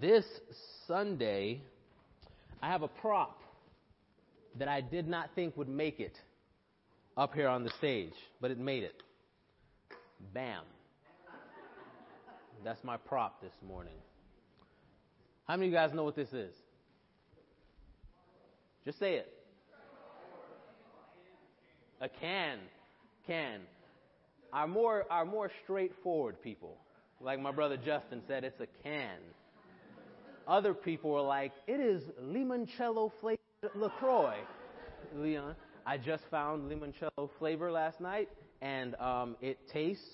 this Sunday, I have a prop that I did not think would make it up here on the stage, but it made it. Bam. That's my prop this morning. How many of you guys know what this is? Just say it. A can. Can. Our more, our more straightforward people, like my brother Justin said, it's a can. Other people were like, it is limoncello flavored LaCroix. Leon, I just found limoncello flavor last night, and um, it tastes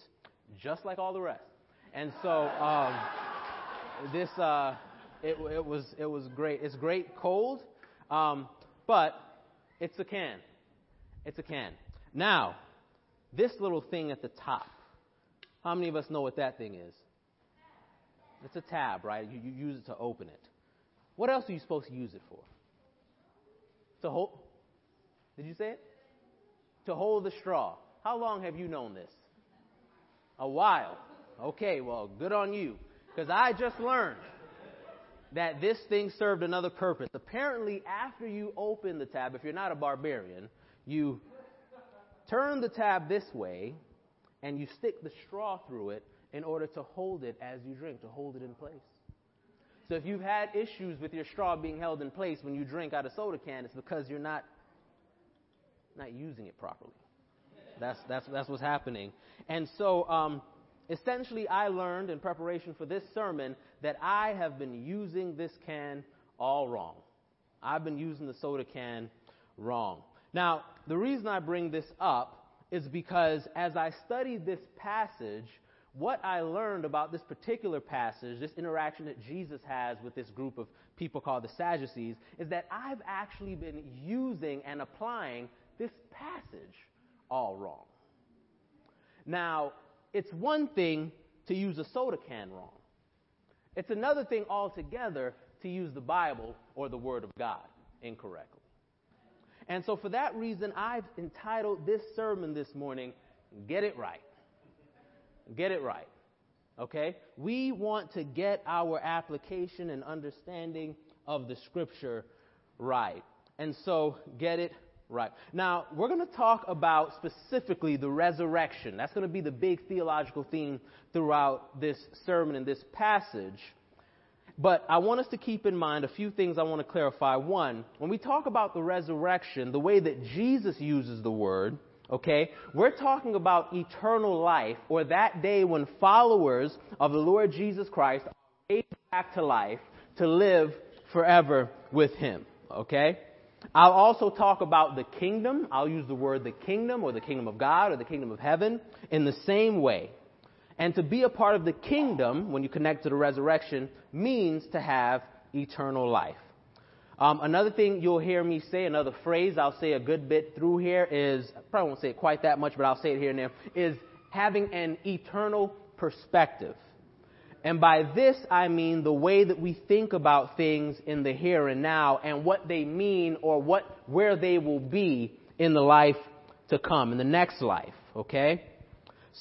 just like all the rest. And so um, this, uh, it, it, was it was great. It's great cold, um, but it's a can. It's a can. Now, this little thing at the top. How many of us know what that thing is? It's a tab, right? You, you use it to open it. What else are you supposed to use it for? To hold. Did you say it? To hold the straw. How long have you known this? A while. Okay, well, good on you. Because I just learned that this thing served another purpose. Apparently, after you open the tab, if you're not a barbarian, you turn the tab this way and you stick the straw through it in order to hold it as you drink, to hold it in place. So if you've had issues with your straw being held in place when you drink out of soda can, it's because you're not not using it properly. That's that's that's what's happening. And so um, essentially, I learned in preparation for this sermon that I have been using this can all wrong. I've been using the soda can wrong. Now, the reason I bring this up is because as I studied this passage, what I learned about this particular passage, this interaction that Jesus has with this group of people called the Sadducees, is that I've actually been using and applying this passage all wrong. Now, it's one thing to use a soda can wrong. It's another thing altogether to use the Bible or the Word of God incorrectly. And so, for that reason, I've entitled this sermon this morning, Get It Right. Get it right. Okay? We want to get our application and understanding of the Scripture right. And so, get it right. Now, we're going to talk about specifically the resurrection. That's going to be the big theological theme throughout this sermon and this passage. But I want us to keep in mind a few things I want to clarify. One, when we talk about the resurrection, the way that Jesus uses the word, okay, we're talking about eternal life or that day when followers of the Lord Jesus Christ are raised back to life to live forever with Him, okay? I'll also talk about the kingdom. I'll use the word the kingdom or the kingdom of God or the kingdom of heaven in the same way. And to be a part of the kingdom, when you connect to the resurrection, means to have eternal life. Um, another thing you'll hear me say, another phrase I'll say a good bit through here is, I probably won't say it quite that much, but I'll say it here and there, is having an eternal perspective. And by this, I mean the way that we think about things in the here and now and what they mean or what, where they will be in the life to come, in the next life, okay?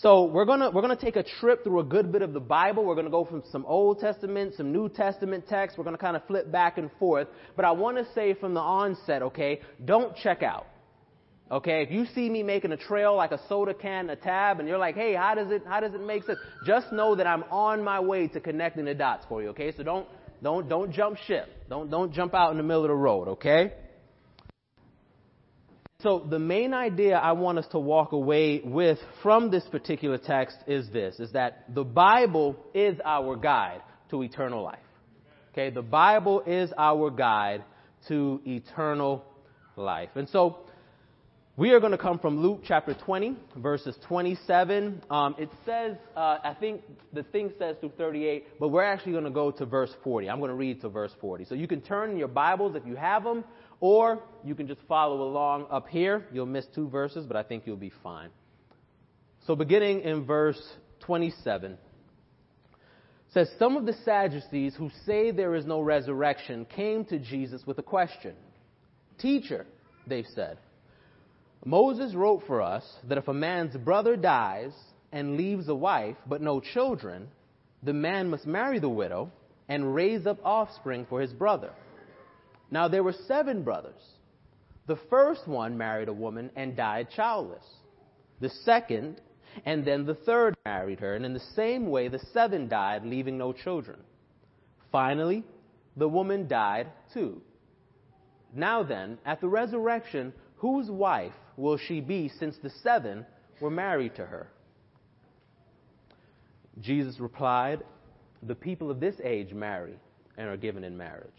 So we're gonna, we're gonna take a trip through a good bit of the Bible. We're gonna go from some Old Testament, some New Testament texts. We're gonna kind of flip back and forth. But I want to say from the onset, okay, don't check out. Okay, if you see me making a trail like a soda can, a tab, and you're like, hey, how does it, how does it make sense? Just know that I'm on my way to connecting the dots for you, okay? So don't, don't, don't jump ship. Don't, don't jump out in the middle of the road, okay? So the main idea I want us to walk away with from this particular text is this, is that the Bible is our guide to eternal life. Okay, the Bible is our guide to eternal life. And so we are going to come from Luke chapter 20, verses 27. Um, it says, uh, I think the thing says through 38, but we're actually going to go to verse 40. I'm going to read to verse 40. So you can turn your Bibles if you have them, or you can just follow along up here. You'll miss two verses, but I think you'll be fine. So beginning in verse 27, says, Some of the Sadducees who say there is no resurrection came to Jesus with a question. Teacher, they said, Moses wrote for us that if a man's brother dies and leaves a wife but no children, the man must marry the widow and raise up offspring for his brother. Now there were seven brothers. The first one married a woman and died childless. The second, and then the third married her, and in the same way the seven died, leaving no children. Finally, the woman died too. Now then, at the resurrection, whose wife will she be since the seven were married to her? Jesus replied, The people of this age marry and are given in marriage.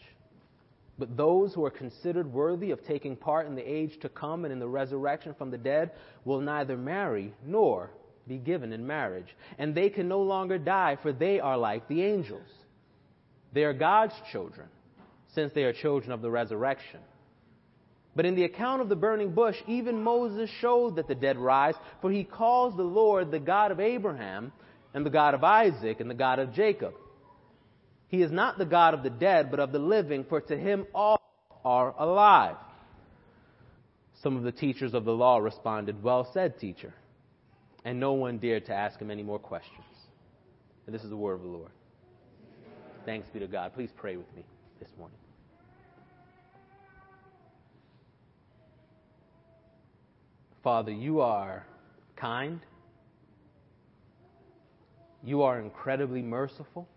But those who are considered worthy of taking part in the age to come and in the resurrection from the dead will neither marry nor be given in marriage. And they can no longer die, for they are like the angels. They are God's children, since they are children of the resurrection. But in the account of the burning bush, even Moses showed that the dead rise, for he calls the Lord the God of Abraham, and the God of Isaac, and the God of Jacob. He is not the God of the dead, but of the living, for to him all are alive. Some of the teachers of the law responded, Well said, teacher. And no one dared to ask him any more questions. And this is the word of the Lord. Thanks be to God. Please pray with me this morning. Father, you are kind. You are incredibly merciful.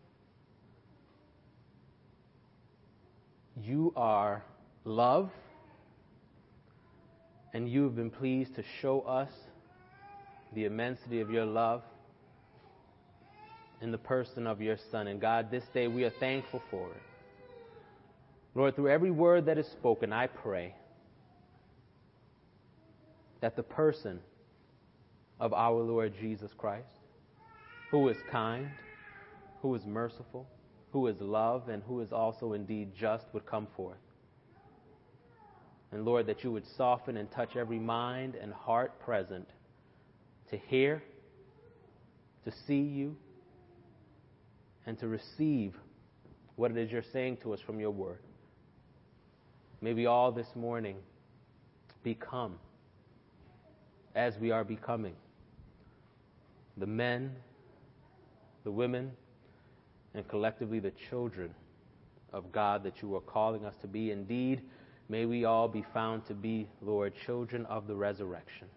You are love. And you have been pleased to show us the immensity of your love in the person of your Son. And God, this day we are thankful for it. Lord, through every word that is spoken, I pray that the person of our Lord Jesus Christ, who is kind, who is merciful, who is love, and who is also indeed just, would come forth. And Lord, that you would soften and touch every mind and heart present to hear, to see you, and to receive what it is you're saying to us from your word. May we all this morning become as we are becoming the men, the women, and collectively the children of God that you are calling us to be. Indeed, may we all be found to be, Lord, children of the resurrection.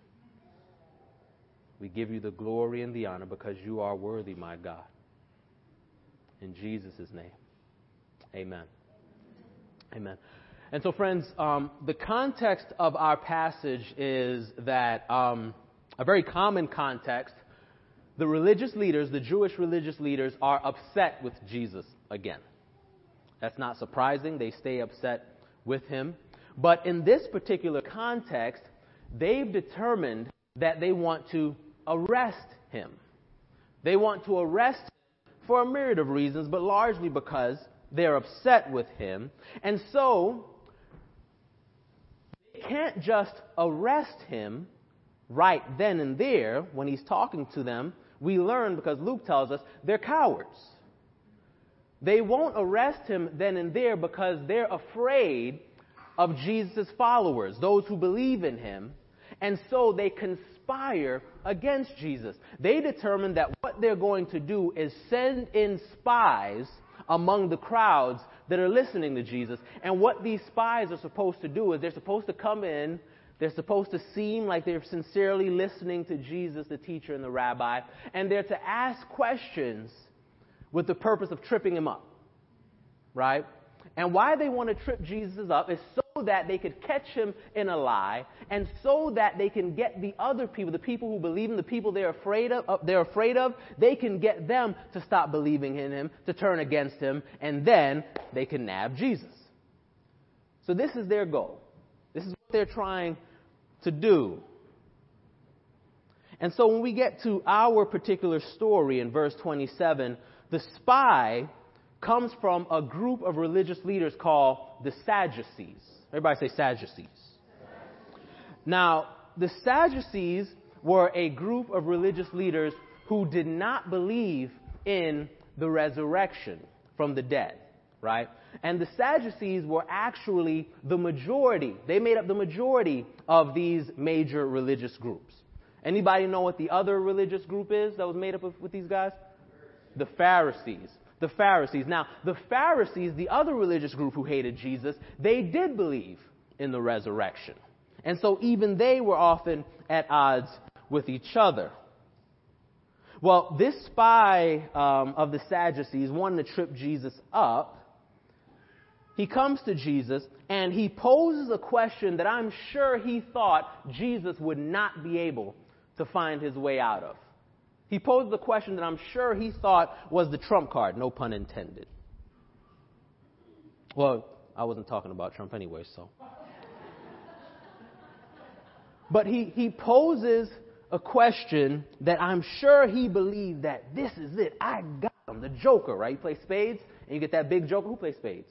We give you the glory and the honor because you are worthy, my God. In Jesus' name, amen. Amen. And so, friends, um, the context of our passage is that um, a very common context. The religious leaders, the Jewish religious leaders, are upset with Jesus again. That's not surprising. They stay upset with him. But in this particular context, they've determined that they want to arrest him. They want to arrest him for a myriad of reasons, but largely because they're upset with him. And so, they can't just arrest him right then and there when he's talking to them. We learn because Luke tells us they're cowards. They won't arrest him then and there because they're afraid of Jesus' followers, those who believe in him, and so they conspire against Jesus. They determine that what they're going to do is send in spies among the crowds that are listening to Jesus. And what these spies are supposed to do is they're supposed to come in, they're supposed to seem like they're sincerely listening to Jesus, the teacher and the rabbi, and they're to ask questions with the purpose of tripping him up. Right? And why they want to trip Jesus up is so that they could catch him in a lie, and so that they can get the other people, the people who believe in the people they're afraid of, uh, they're afraid of, they can get them to stop believing in him, to turn against him, and then they can nab Jesus. So this is their goal. This is what they're trying to do. And so when we get to our particular story in verse 27, the spy comes from a group of religious leaders called the Sadducees. Everybody say Sadducees. Now, the Sadducees were a group of religious leaders who did not believe in the resurrection from the dead, right? And the Sadducees were actually the majority. They made up the majority of these major religious groups. Anybody know what the other religious group is that was made up of, with these guys? The Pharisees. the Pharisees. Now, the Pharisees, the other religious group who hated Jesus, they did believe in the resurrection. And so even they were often at odds with each other. Well, this spy um, of the Sadducees wanted to trip Jesus up. He comes to Jesus and he poses a question that I'm sure he thought Jesus would not be able to find his way out of. He posed a question that I'm sure he thought was the trump card, no pun intended. Well, I wasn't talking about Trump anyway, so. But he, he poses a question that I'm sure he believed that this is it. I got him. The Joker, right? You play spades and you get that big Joker. Who plays spades?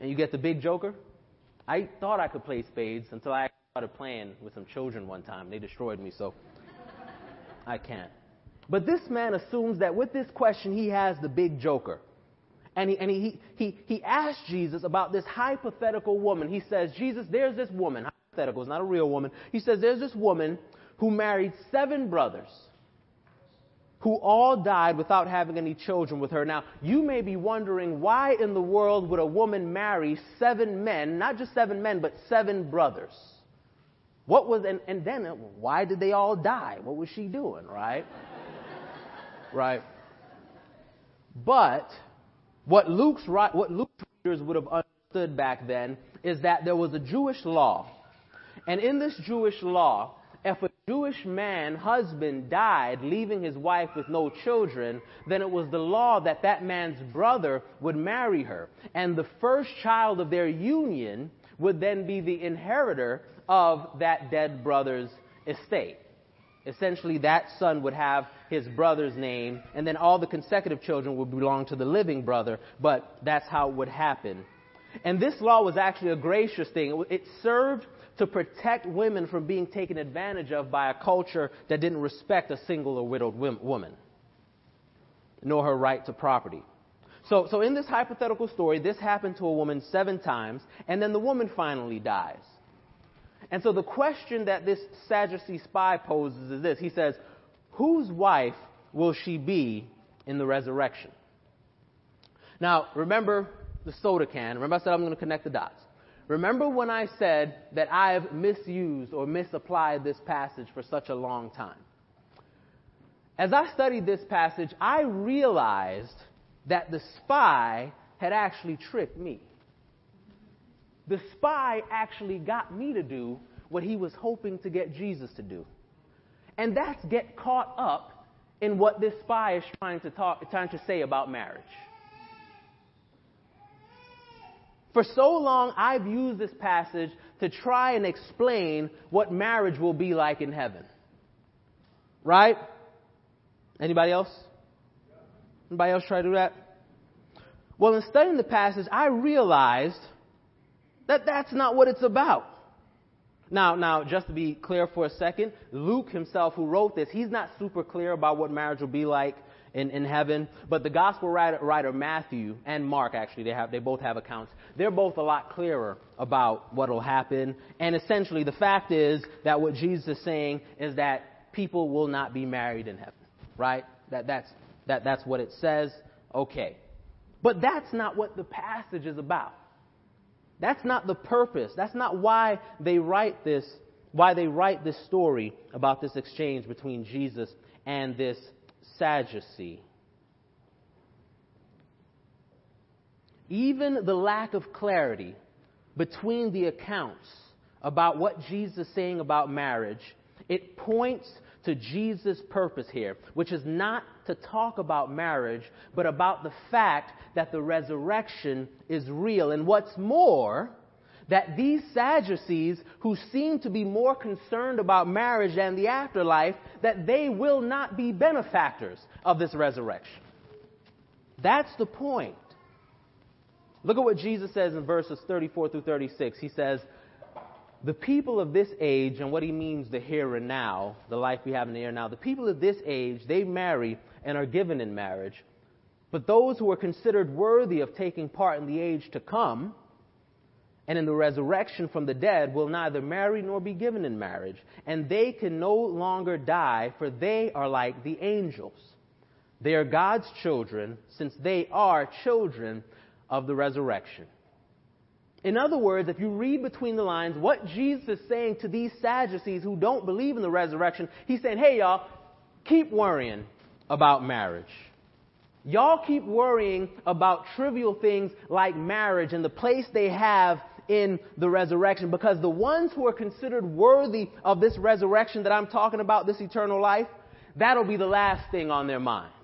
And you get the big Joker. I thought I could play spades until I started playing with some children one time. They destroyed me, so I can't. But this man assumes that with this question he has the big Joker. And he, and he, he, he asked Jesus about this hypothetical woman. He says, Jesus, there's this woman, hypothetical, it's not a real woman. He says, there's this woman who married seven brothers who all died without having any children with her. Now, you may be wondering why in the world would a woman marry seven men, not just seven men, but seven brothers? What was, and, and then why did they all die? What was she doing, right? right? But what Luke's, what Luke's readers would have understood back then is that there was a Jewish law. And in this Jewish law, if a Jewish man, husband, died leaving his wife with no children, then it was the law that that man's brother would marry her. And the first child of their union would then be the inheritor of that dead brother's estate. Essentially, that son would have his brother's name, and then all the consecutive children would belong to the living brother, but that's how it would happen. And this law was actually a gracious thing. It served to protect women from being taken advantage of by a culture that didn't respect a single or widowed woman, nor her right to property. So, so in this hypothetical story, this happened to a woman seven times, and then the woman finally dies. And so the question that this Sadducee spy poses is this. He says, Whose wife will she be in the resurrection? Now, remember the soda can. Remember I said I'm going to connect the dots. Remember when I said that I've misused or misapplied this passage for such a long time? As I studied this passage, I realized that the spy had actually tricked me. The spy actually got me to do what he was hoping to get Jesus to do. And that's get caught up in what this spy is trying to talk, trying to say about marriage. For so long, I've used this passage to try and explain what marriage will be like in heaven. Right? Anybody else? Anybody else try to do that? Well, in studying the passage, I realized that that's not what it's about. Now, now, just to be clear for a second, Luke himself, who wrote this, he's not super clear about what marriage will be like in, in heaven. But the gospel writer, writer Matthew and Mark, actually, they have they both have accounts. They're both a lot clearer about what will happen. And essentially, the fact is that what Jesus is saying is that people will not be married in heaven, right? That that's that that's what it says. Okay, but that's not what the passage is about. That's not the purpose. That's not why they write this. Why they write this story about this exchange between Jesus and this Sadducee. Even the lack of clarity between the accounts about what Jesus is saying about marriage, it points to Jesus' purpose here, which is not to talk about marriage, but about the fact that the resurrection is real. And what's more, that these Sadducees, who seem to be more concerned about marriage than the afterlife, that they will not be benefactors of this resurrection. That's the point. Look at what Jesus says in verses 34 through 36. He says, The people of this age, and what he means the here and now, the life we have in the here and now, the people of this age, they marry and are given in marriage. But those who are considered worthy of taking part in the age to come, and in the resurrection from the dead will neither marry nor be given in marriage, and they can no longer die, for they are like the angels. They are God's children since they are children of the resurrection. In other words, if you read between the lines, what Jesus is saying to these Sadducees who don't believe in the resurrection, he's saying, hey, y'all, keep worrying about marriage. Y'all keep worrying about trivial things like marriage and the place they have in the resurrection because the ones who are considered worthy of this resurrection that I'm talking about, this eternal life, that'll be the last thing on their minds.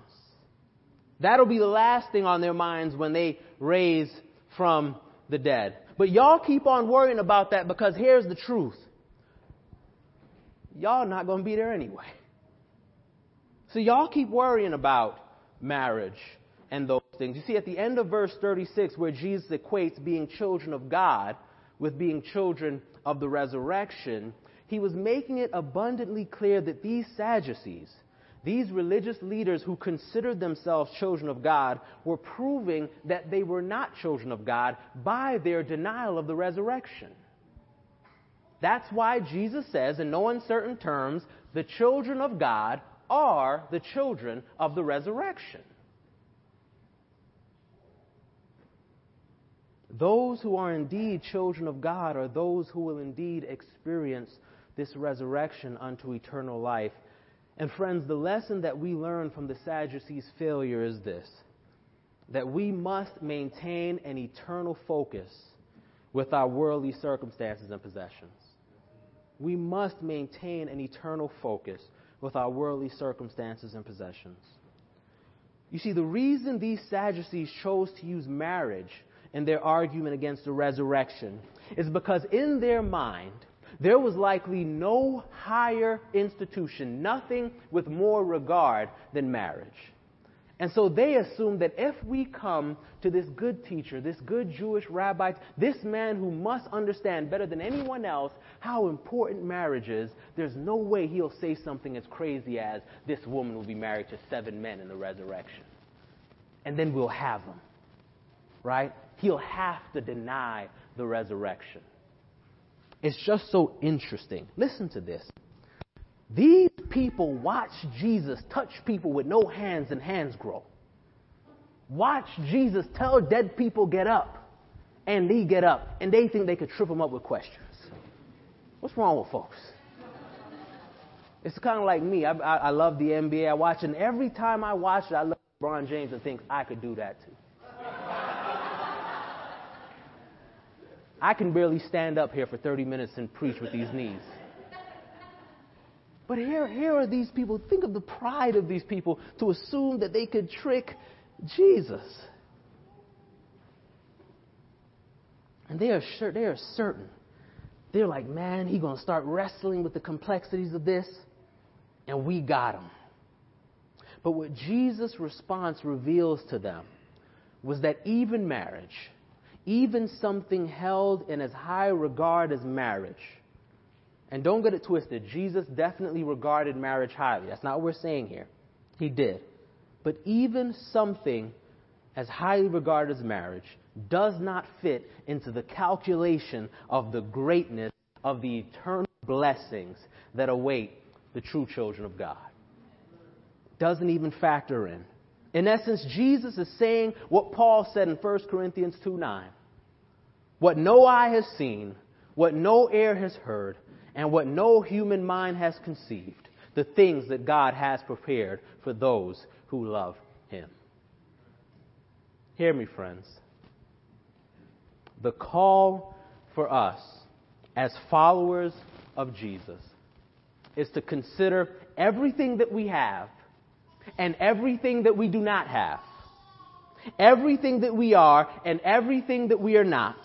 That'll be the last thing on their minds when they raise from the dead. But y'all keep on worrying about that because here's the truth. Y'all not going to be there anyway. So y'all keep worrying about marriage and those things. You see, at the end of verse 36, where Jesus equates being children of God with being children of the resurrection, he was making it abundantly clear that these Sadducees, these religious leaders who considered themselves children of God, were proving that they were not children of God by their denial of the resurrection. That's why Jesus says, in no uncertain terms, the children of God are the children of the resurrection. Those who are indeed children of God are those who will indeed experience this resurrection unto eternal life. And friends, the lesson that we learn from the Sadducees' failure is this that we must maintain an eternal focus with our worldly circumstances and possessions. We must maintain an eternal focus with our worldly circumstances and possessions. You see, the reason these Sadducees chose to use marriage in their argument against the resurrection is because in their mind, there was likely no higher institution, nothing with more regard than marriage. And so they assume that if we come to this good teacher, this good Jewish rabbi, this man who must understand better than anyone else how important marriage is, there's no way he'll say something as crazy as this woman will be married to seven men in the resurrection. And then we'll have him. Right? He'll have to deny the resurrection. It's just so interesting. Listen to this. These people watch Jesus touch people with no hands and hands grow. Watch Jesus tell dead people get up and they get up and they think they could trip them up with questions. What's wrong with folks? It's kind of like me. I, I, I love the NBA. I watch it, and every time I watch it, I look at LeBron James and think I could do that too. I can barely stand up here for 30 minutes and preach with these knees. But here, here are these people. Think of the pride of these people to assume that they could trick Jesus. And they are sure, they are certain. They're like, man, he's to start wrestling with the complexities of this, and we got him. But what Jesus' response reveals to them was that even marriage, even something held in as high regard as marriage, and don't get it twisted, Jesus definitely regarded marriage highly. That's not what we're saying here. He did. But even something as highly regarded as marriage does not fit into the calculation of the greatness of the eternal blessings that await the true children of God. Doesn't even factor in. In essence, Jesus is saying what Paul said in 1 Corinthians 2 9. What no eye has seen, what no ear has heard, and what no human mind has conceived, the things that God has prepared for those who love Him. Hear me, friends. The call for us as followers of Jesus is to consider everything that we have and everything that we do not have, everything that we are and everything that we are not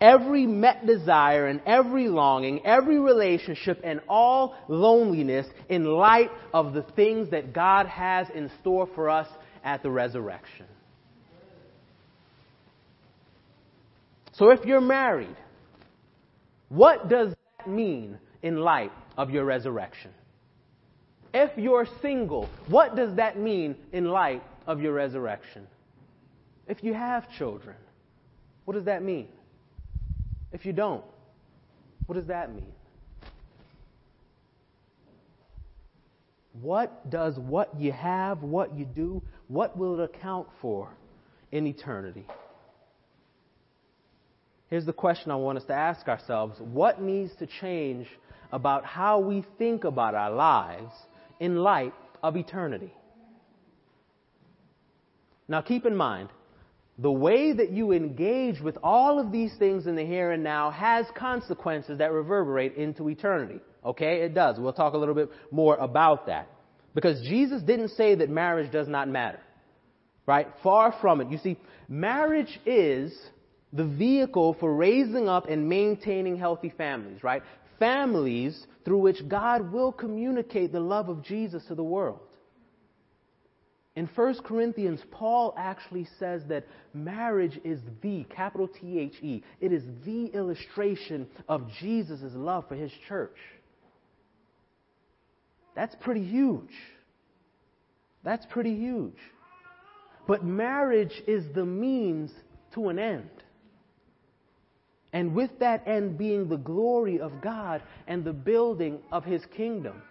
every met desire and every longing, every relationship and all loneliness in light of the things that God has in store for us at the resurrection. So if you're married, what does that mean in light of your resurrection? If you're single, what does that mean in light of your resurrection? If you have children, what does that mean? If you don't, what does that mean? What does what you have, what you do, what will it account for in eternity? Here's the question I want us to ask ourselves What needs to change about how we think about our lives in light of eternity? Now, keep in mind, the way that you engage with all of these things in the here and now has consequences that reverberate into eternity. Okay? It does. We'll talk a little bit more about that. Because Jesus didn't say that marriage does not matter. Right? Far from it. You see, marriage is the vehicle for raising up and maintaining healthy families, right? Families through which God will communicate the love of Jesus to the world. In 1 Corinthians, Paul actually says that marriage is the, capital T H E, it is the illustration of Jesus' love for his church. That's pretty huge. That's pretty huge. But marriage is the means to an end. And with that end being the glory of God and the building of his kingdom.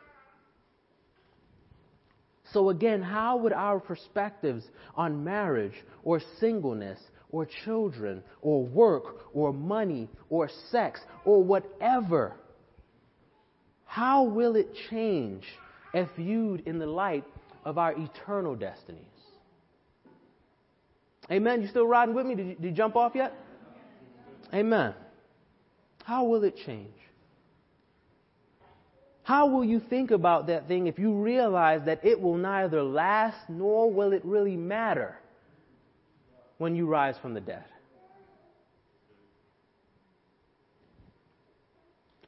So, again, how would our perspectives on marriage or singleness or children or work or money or sex or whatever, how will it change if viewed in the light of our eternal destinies? Amen. You still riding with me? Did you, did you jump off yet? Amen. How will it change? How will you think about that thing if you realize that it will neither last nor will it really matter when you rise from the dead?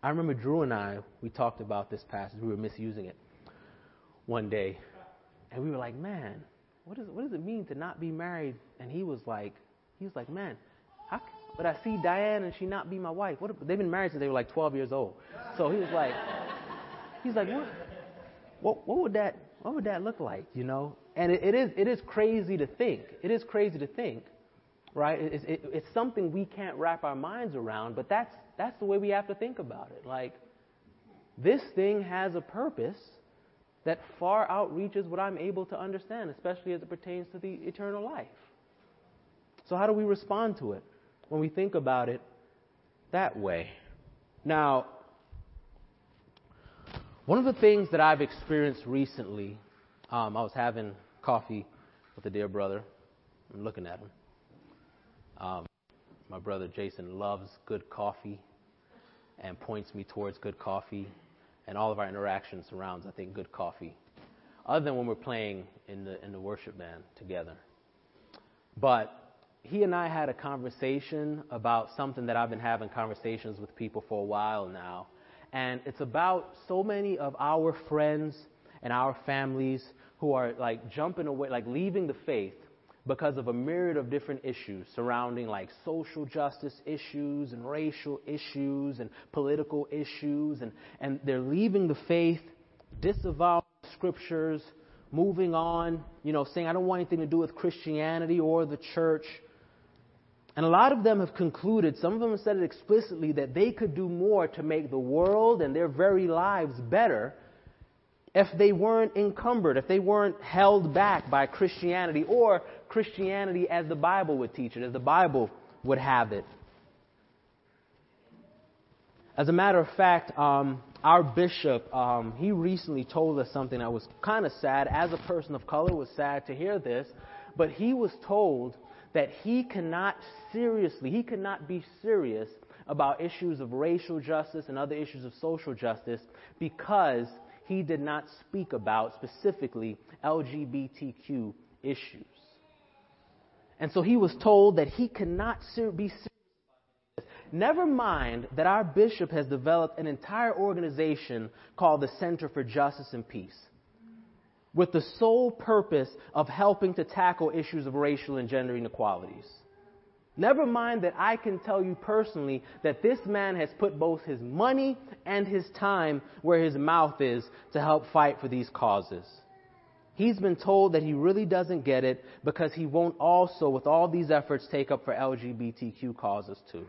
I remember Drew and I, we talked about this passage. We were misusing it one day. And we were like, man, what, is, what does it mean to not be married? And he was like, he was like, man, how, but I see Diane and she not be my wife. What, they've been married since they were like 12 years old. So he was like, He's like, what, what, what would that, what would that look like, you know? And it, it is, it is crazy to think. It is crazy to think, right? It, it, it's something we can't wrap our minds around, but that's, that's the way we have to think about it. Like, this thing has a purpose that far outreaches what I'm able to understand, especially as it pertains to the eternal life. So, how do we respond to it when we think about it that way? Now, one of the things that I've experienced recently, um, I was having coffee with a dear brother. I'm looking at him. Um, my brother Jason loves good coffee and points me towards good coffee, and all of our interaction surrounds, I think, good coffee, other than when we're playing in the in the worship band together. But he and I had a conversation about something that I've been having conversations with people for a while now, and it's about so many of our friends and our families who are like jumping away, like leaving the faith because of a myriad of different issues surrounding like social justice issues and racial issues and political issues and, and they're leaving the faith, disavowing scriptures, moving on, you know, saying I don't want anything to do with Christianity or the church. And a lot of them have concluded, some of them have said it explicitly, that they could do more to make the world and their very lives better if they weren't encumbered, if they weren't held back by Christianity or Christianity as the Bible would teach it, as the Bible would have it. As a matter of fact, um, our bishop, um, he recently told us something that was kind of sad. As a person of color, was sad to hear this, but he was told that he cannot seriously, he cannot be serious about issues of racial justice and other issues of social justice because he did not speak about specifically LGBTQ issues. And so he was told that he cannot ser- be serious Never mind that our bishop has developed an entire organization called the Center for Justice and Peace with the sole purpose of helping to tackle issues of racial and gender inequalities. Never mind that I can tell you personally that this man has put both his money and his time where his mouth is to help fight for these causes. He's been told that he really doesn't get it because he won't also, with all these efforts, take up for LGBTQ causes too.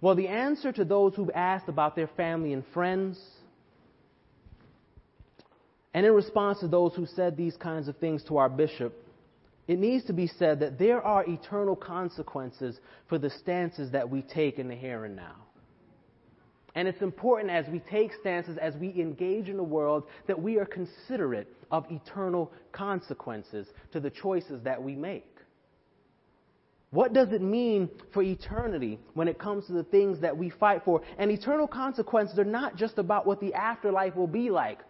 Well, the answer to those who've asked about their family and friends And in response to those who said these kinds of things to our bishop, it needs to be said that there are eternal consequences for the stances that we take in the here and now. And it's important as we take stances, as we engage in the world, that we are considerate of eternal consequences to the choices that we make. What does it mean for eternity when it comes to the things that we fight for? And eternal consequences are not just about what the afterlife will be like,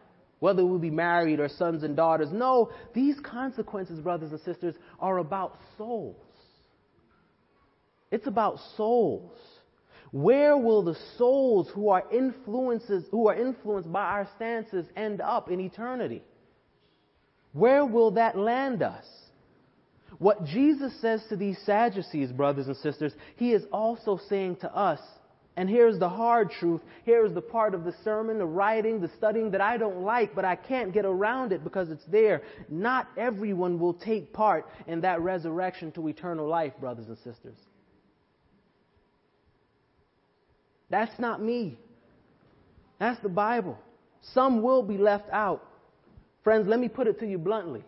whether we'll be married or sons and daughters. No, these consequences, brothers and sisters, are about souls. It's about souls. Where will the souls who are influences who are influenced by our stances end up in eternity? Where will that land us? What Jesus says to these Sadducees, brothers and sisters, he is also saying to us. And here's the hard truth. Here's the part of the sermon, the writing, the studying that I don't like, but I can't get around it because it's there. Not everyone will take part in that resurrection to eternal life, brothers and sisters. That's not me. That's the Bible. Some will be left out. Friends, let me put it to you bluntly.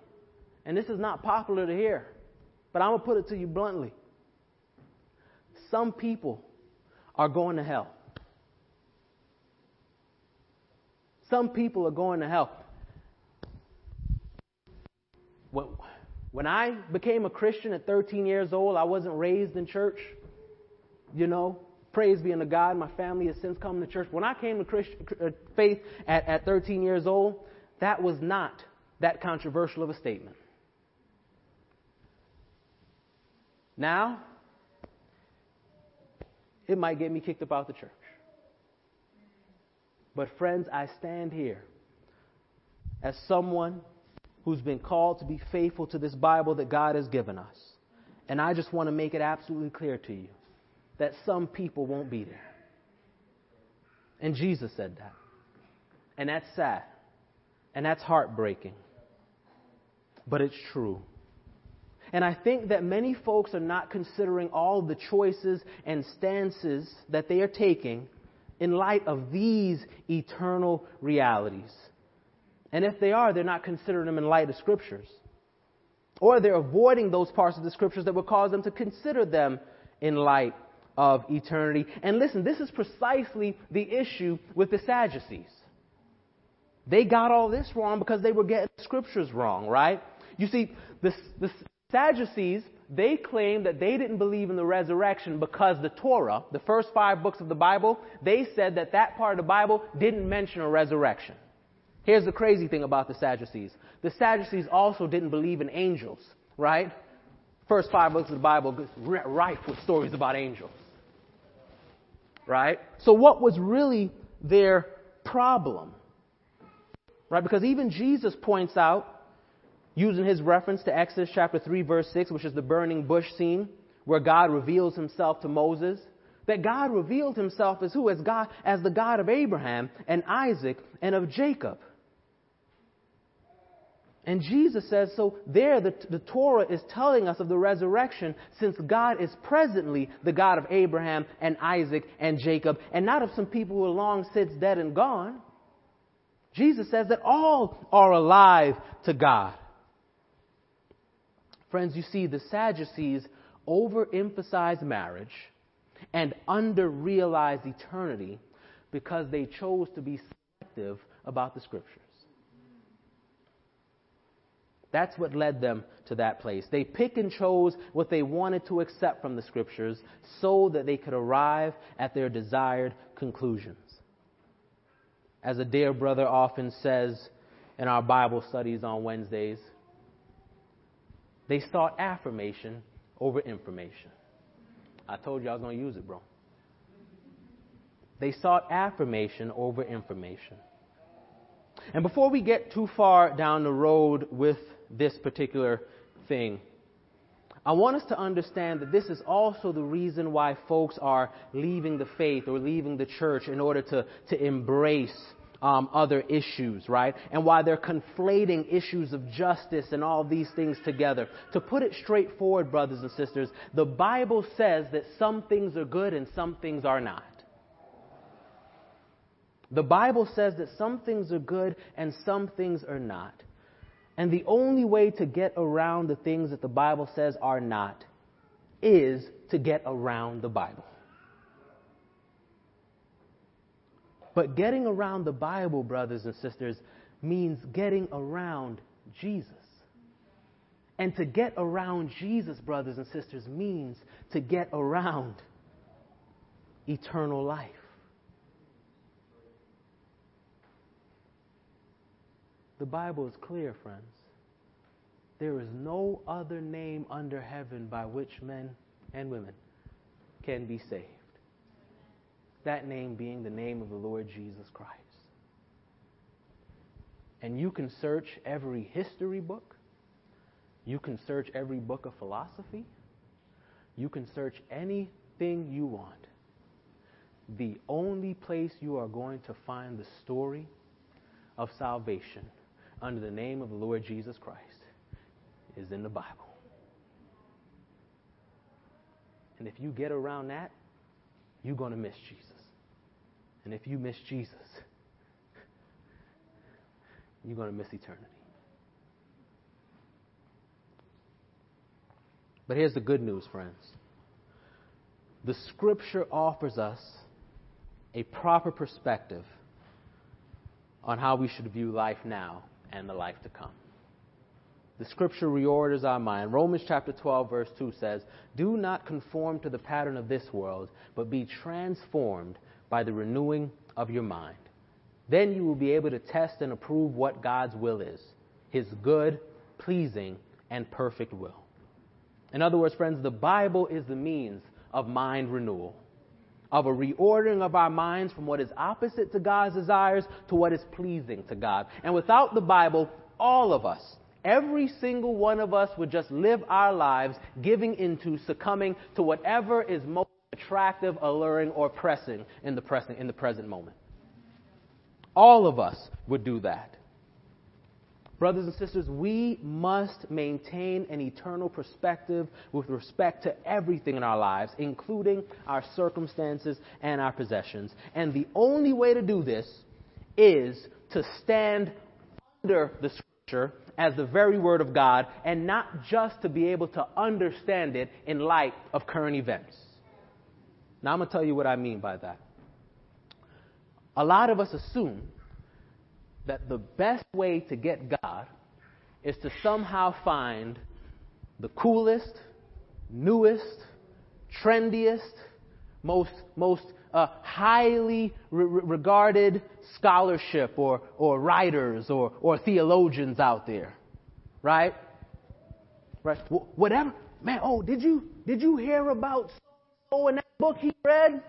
And this is not popular to hear, but I'm going to put it to you bluntly. Some people are going to hell. Some people are going to hell. When I became a Christian at 13 years old, I wasn't raised in church. You know, Praise be unto God. My family has since come to church. When I came to Christian, uh, faith at, at 13 years old, that was not that controversial of a statement. Now, it might get me kicked up out the church. But, friends, I stand here as someone who's been called to be faithful to this Bible that God has given us. And I just want to make it absolutely clear to you that some people won't be there. And Jesus said that. And that's sad. And that's heartbreaking. But it's true. And I think that many folks are not considering all the choices and stances that they are taking in light of these eternal realities. And if they are, they're not considering them in light of scriptures. Or they're avoiding those parts of the scriptures that would cause them to consider them in light of eternity. And listen, this is precisely the issue with the Sadducees. They got all this wrong because they were getting the scriptures wrong, right? You see, the, the Sadducees, they claimed that they didn't believe in the resurrection because the Torah, the first five books of the Bible, they said that that part of the Bible didn't mention a resurrection. Here's the crazy thing about the Sadducees. The Sadducees also didn't believe in angels, right? First five books of the Bible rife with stories about angels right? So what was really their problem? Right? Because even Jesus points out, using his reference to Exodus chapter 3 verse 6, which is the burning bush scene, where God reveals himself to Moses, that God revealed himself as who? As God, as the God of Abraham and Isaac and of Jacob. And Jesus says, so there the, the Torah is telling us of the resurrection since God is presently the God of Abraham and Isaac and Jacob and not of some people who are long since dead and gone. Jesus says that all are alive to God. Friends, you see, the Sadducees overemphasized marriage and under-realized eternity because they chose to be selective about the scriptures. That's what led them to that place. They pick and chose what they wanted to accept from the scriptures so that they could arrive at their desired conclusions. As a dear brother often says in our Bible studies on Wednesdays, they sought affirmation over information. I told you I was going to use it, bro. They sought affirmation over information. And before we get too far down the road with this particular thing. I want us to understand that this is also the reason why folks are leaving the faith or leaving the church in order to, to embrace um, other issues, right? And why they're conflating issues of justice and all these things together. To put it straightforward, brothers and sisters, the Bible says that some things are good and some things are not. The Bible says that some things are good and some things are not. And the only way to get around the things that the Bible says are not is to get around the Bible. But getting around the Bible, brothers and sisters, means getting around Jesus. And to get around Jesus, brothers and sisters, means to get around eternal life. The Bible is clear, friends. There is no other name under heaven by which men and women can be saved. That name being the name of the Lord Jesus Christ. And you can search every history book, you can search every book of philosophy, you can search anything you want. The only place you are going to find the story of salvation under the name of the Lord Jesus Christ is in the Bible. And if you get around that, you're going to miss Jesus. And if you miss Jesus, you're going to miss eternity. But here's the good news, friends. The scripture offers us a proper perspective on how we should view life now and the life to come. The scripture reorders our mind. Romans chapter 12, verse 2 says, Do not conform to the pattern of this world, but be transformed by the renewing of your mind. Then you will be able to test and approve what God's will is his good, pleasing, and perfect will. In other words, friends, the Bible is the means of mind renewal, of a reordering of our minds from what is opposite to God's desires to what is pleasing to God. And without the Bible, all of us, every single one of us would just live our lives giving into succumbing to whatever is most attractive, alluring, or pressing in the present, in the present moment. All of us would do that. Brothers and sisters, we must maintain an eternal perspective with respect to everything in our lives, including our circumstances and our possessions. And the only way to do this is to stand under the Scripture as the very Word of God and not just to be able to understand it in light of current events. Now, I'm going to tell you what I mean by that. A lot of us assume that the best way to get God is to somehow find the coolest, newest, trendiest, most, most uh, highly re- regarded scholarship or, or writers or, or theologians out there. Right? Right? Whatever. Man, oh, did you, did you hear about so that book he read?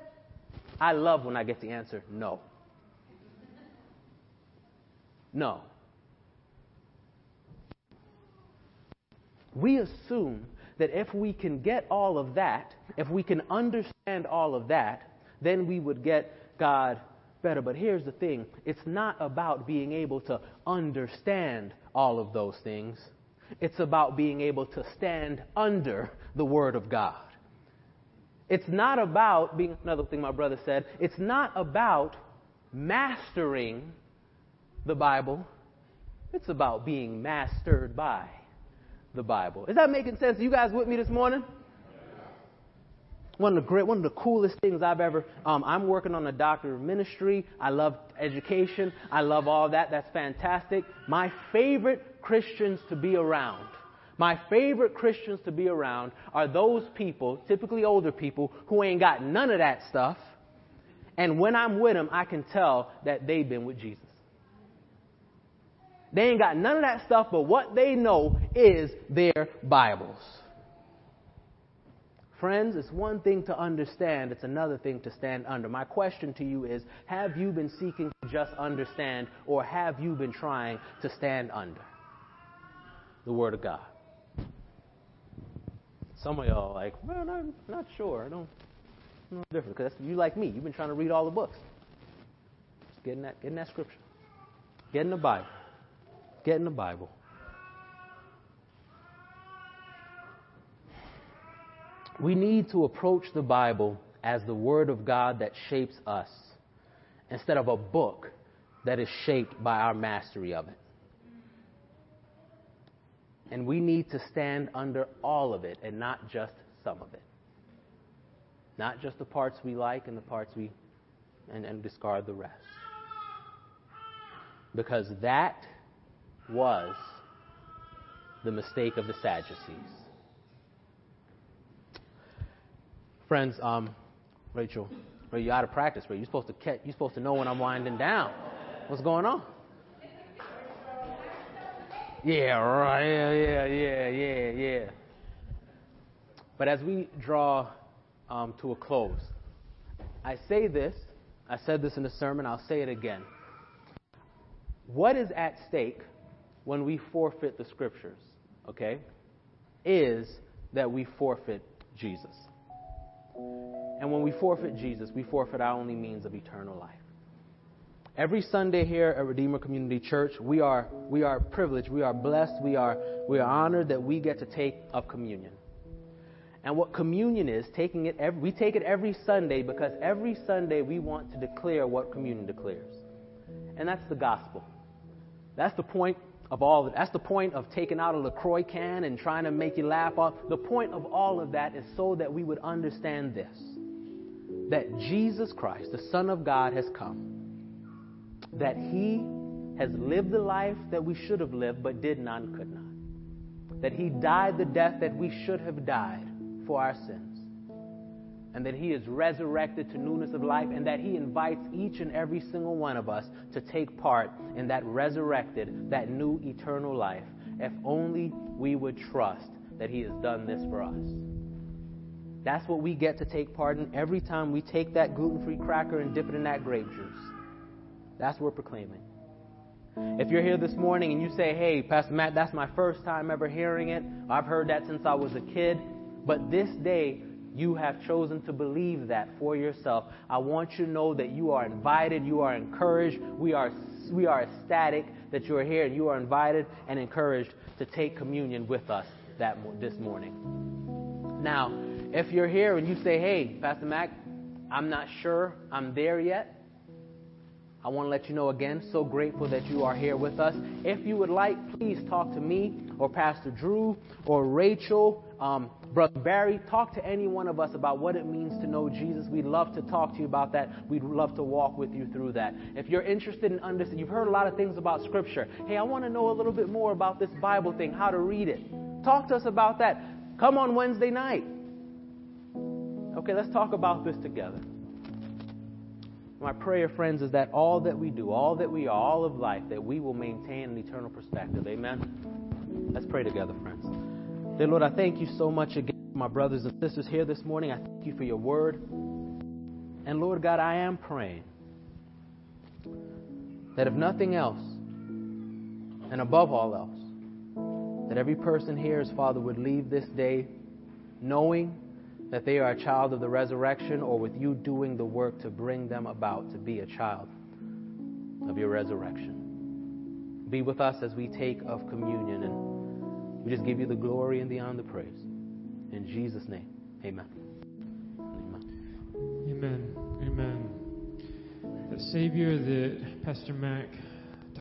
I love when I get the answer no. No. We assume that if we can get all of that, if we can understand all of that, then we would get God better. But here's the thing it's not about being able to understand all of those things, it's about being able to stand under the Word of God. It's not about being, another thing my brother said, it's not about mastering the Bible, it's about being mastered by the Bible. Is that making sense? Are you guys with me this morning? One of the great, one of the coolest things I've ever. Um, I'm working on a doctor of ministry. I love education. I love all that. That's fantastic. My favorite Christians to be around. My favorite Christians to be around are those people, typically older people, who ain't got none of that stuff. And when I'm with them, I can tell that they've been with Jesus. They ain't got none of that stuff, but what they know is their Bibles. Friends, it's one thing to understand, it's another thing to stand under. My question to you is Have you been seeking to just understand, or have you been trying to stand under the Word of God? Some of y'all are like, well, I'm not sure. I don't know different. Because you like me. You've been trying to read all the books. Just that, getting that scripture. Getting the Bible. Get in the Bible. We need to approach the Bible as the Word of God that shapes us instead of a book that is shaped by our mastery of it. And we need to stand under all of it and not just some of it. Not just the parts we like and the parts we, and, and discard the rest. Because that was the mistake of the Sadducees. Friends, um, Rachel, are you out of practice? Are you supposed to you're supposed to know when I'm winding down. What's going on? Yeah, right. Yeah, yeah, yeah, yeah, yeah. But as we draw um, to a close, I say this. I said this in the sermon. I'll say it again. What is at stake when we forfeit the scriptures? Okay, is that we forfeit Jesus. And when we forfeit Jesus, we forfeit our only means of eternal life. Every Sunday here at Redeemer Community Church, we are, we are privileged, we are blessed, we are, we are honored that we get to take of communion. And what communion is, taking it every, we take it every Sunday because every Sunday we want to declare what communion declares. And that's the gospel. That's the point of all of. That's the point of taking out a LaCroix can and trying to make you laugh off. The point of all of that is so that we would understand this that Jesus Christ, the Son of God, has come that he has lived the life that we should have lived but did not and could not. That he died the death that we should have died for our sins. And that he is resurrected to newness of life, and that he invites each and every single one of us to take part in that resurrected, that new eternal life, if only we would trust that he has done this for us. That's what we get to take part in every time we take that gluten free cracker and dip it in that grape juice. That's what we're proclaiming. If you're here this morning and you say, hey, Pastor Mac, that's my first time ever hearing it, I've heard that since I was a kid, but this day you have chosen to believe that for yourself, I want you to know that you are invited, you are encouraged, we are, we are ecstatic that you are here, and you are invited and encouraged to take communion with us that, this morning. Now, if you're here and you say, hey, Pastor Mac, I'm not sure I'm there yet, I want to let you know again, so grateful that you are here with us. If you would like, please talk to me or Pastor Drew or Rachel, um, Brother Barry. Talk to any one of us about what it means to know Jesus. We'd love to talk to you about that. We'd love to walk with you through that. If you're interested in understanding, you've heard a lot of things about Scripture. Hey, I want to know a little bit more about this Bible thing, how to read it. Talk to us about that. Come on Wednesday night. Okay, let's talk about this together. My prayer, friends, is that all that we do, all that we are, all of life, that we will maintain an eternal perspective. Amen? Let's pray together, friends. Dear Lord, I thank you so much again my brothers and sisters here this morning. I thank you for your word. And Lord God, I am praying that if nothing else, and above all else, that every person here, as Father, would leave this day knowing that they are a child of the resurrection, or with you doing the work to bring them about to be a child of your resurrection. Be with us as we take of communion, and we just give you the glory and the honor the praise. In Jesus' name, amen. Amen. Amen. Amen. The Savior that Pastor Mac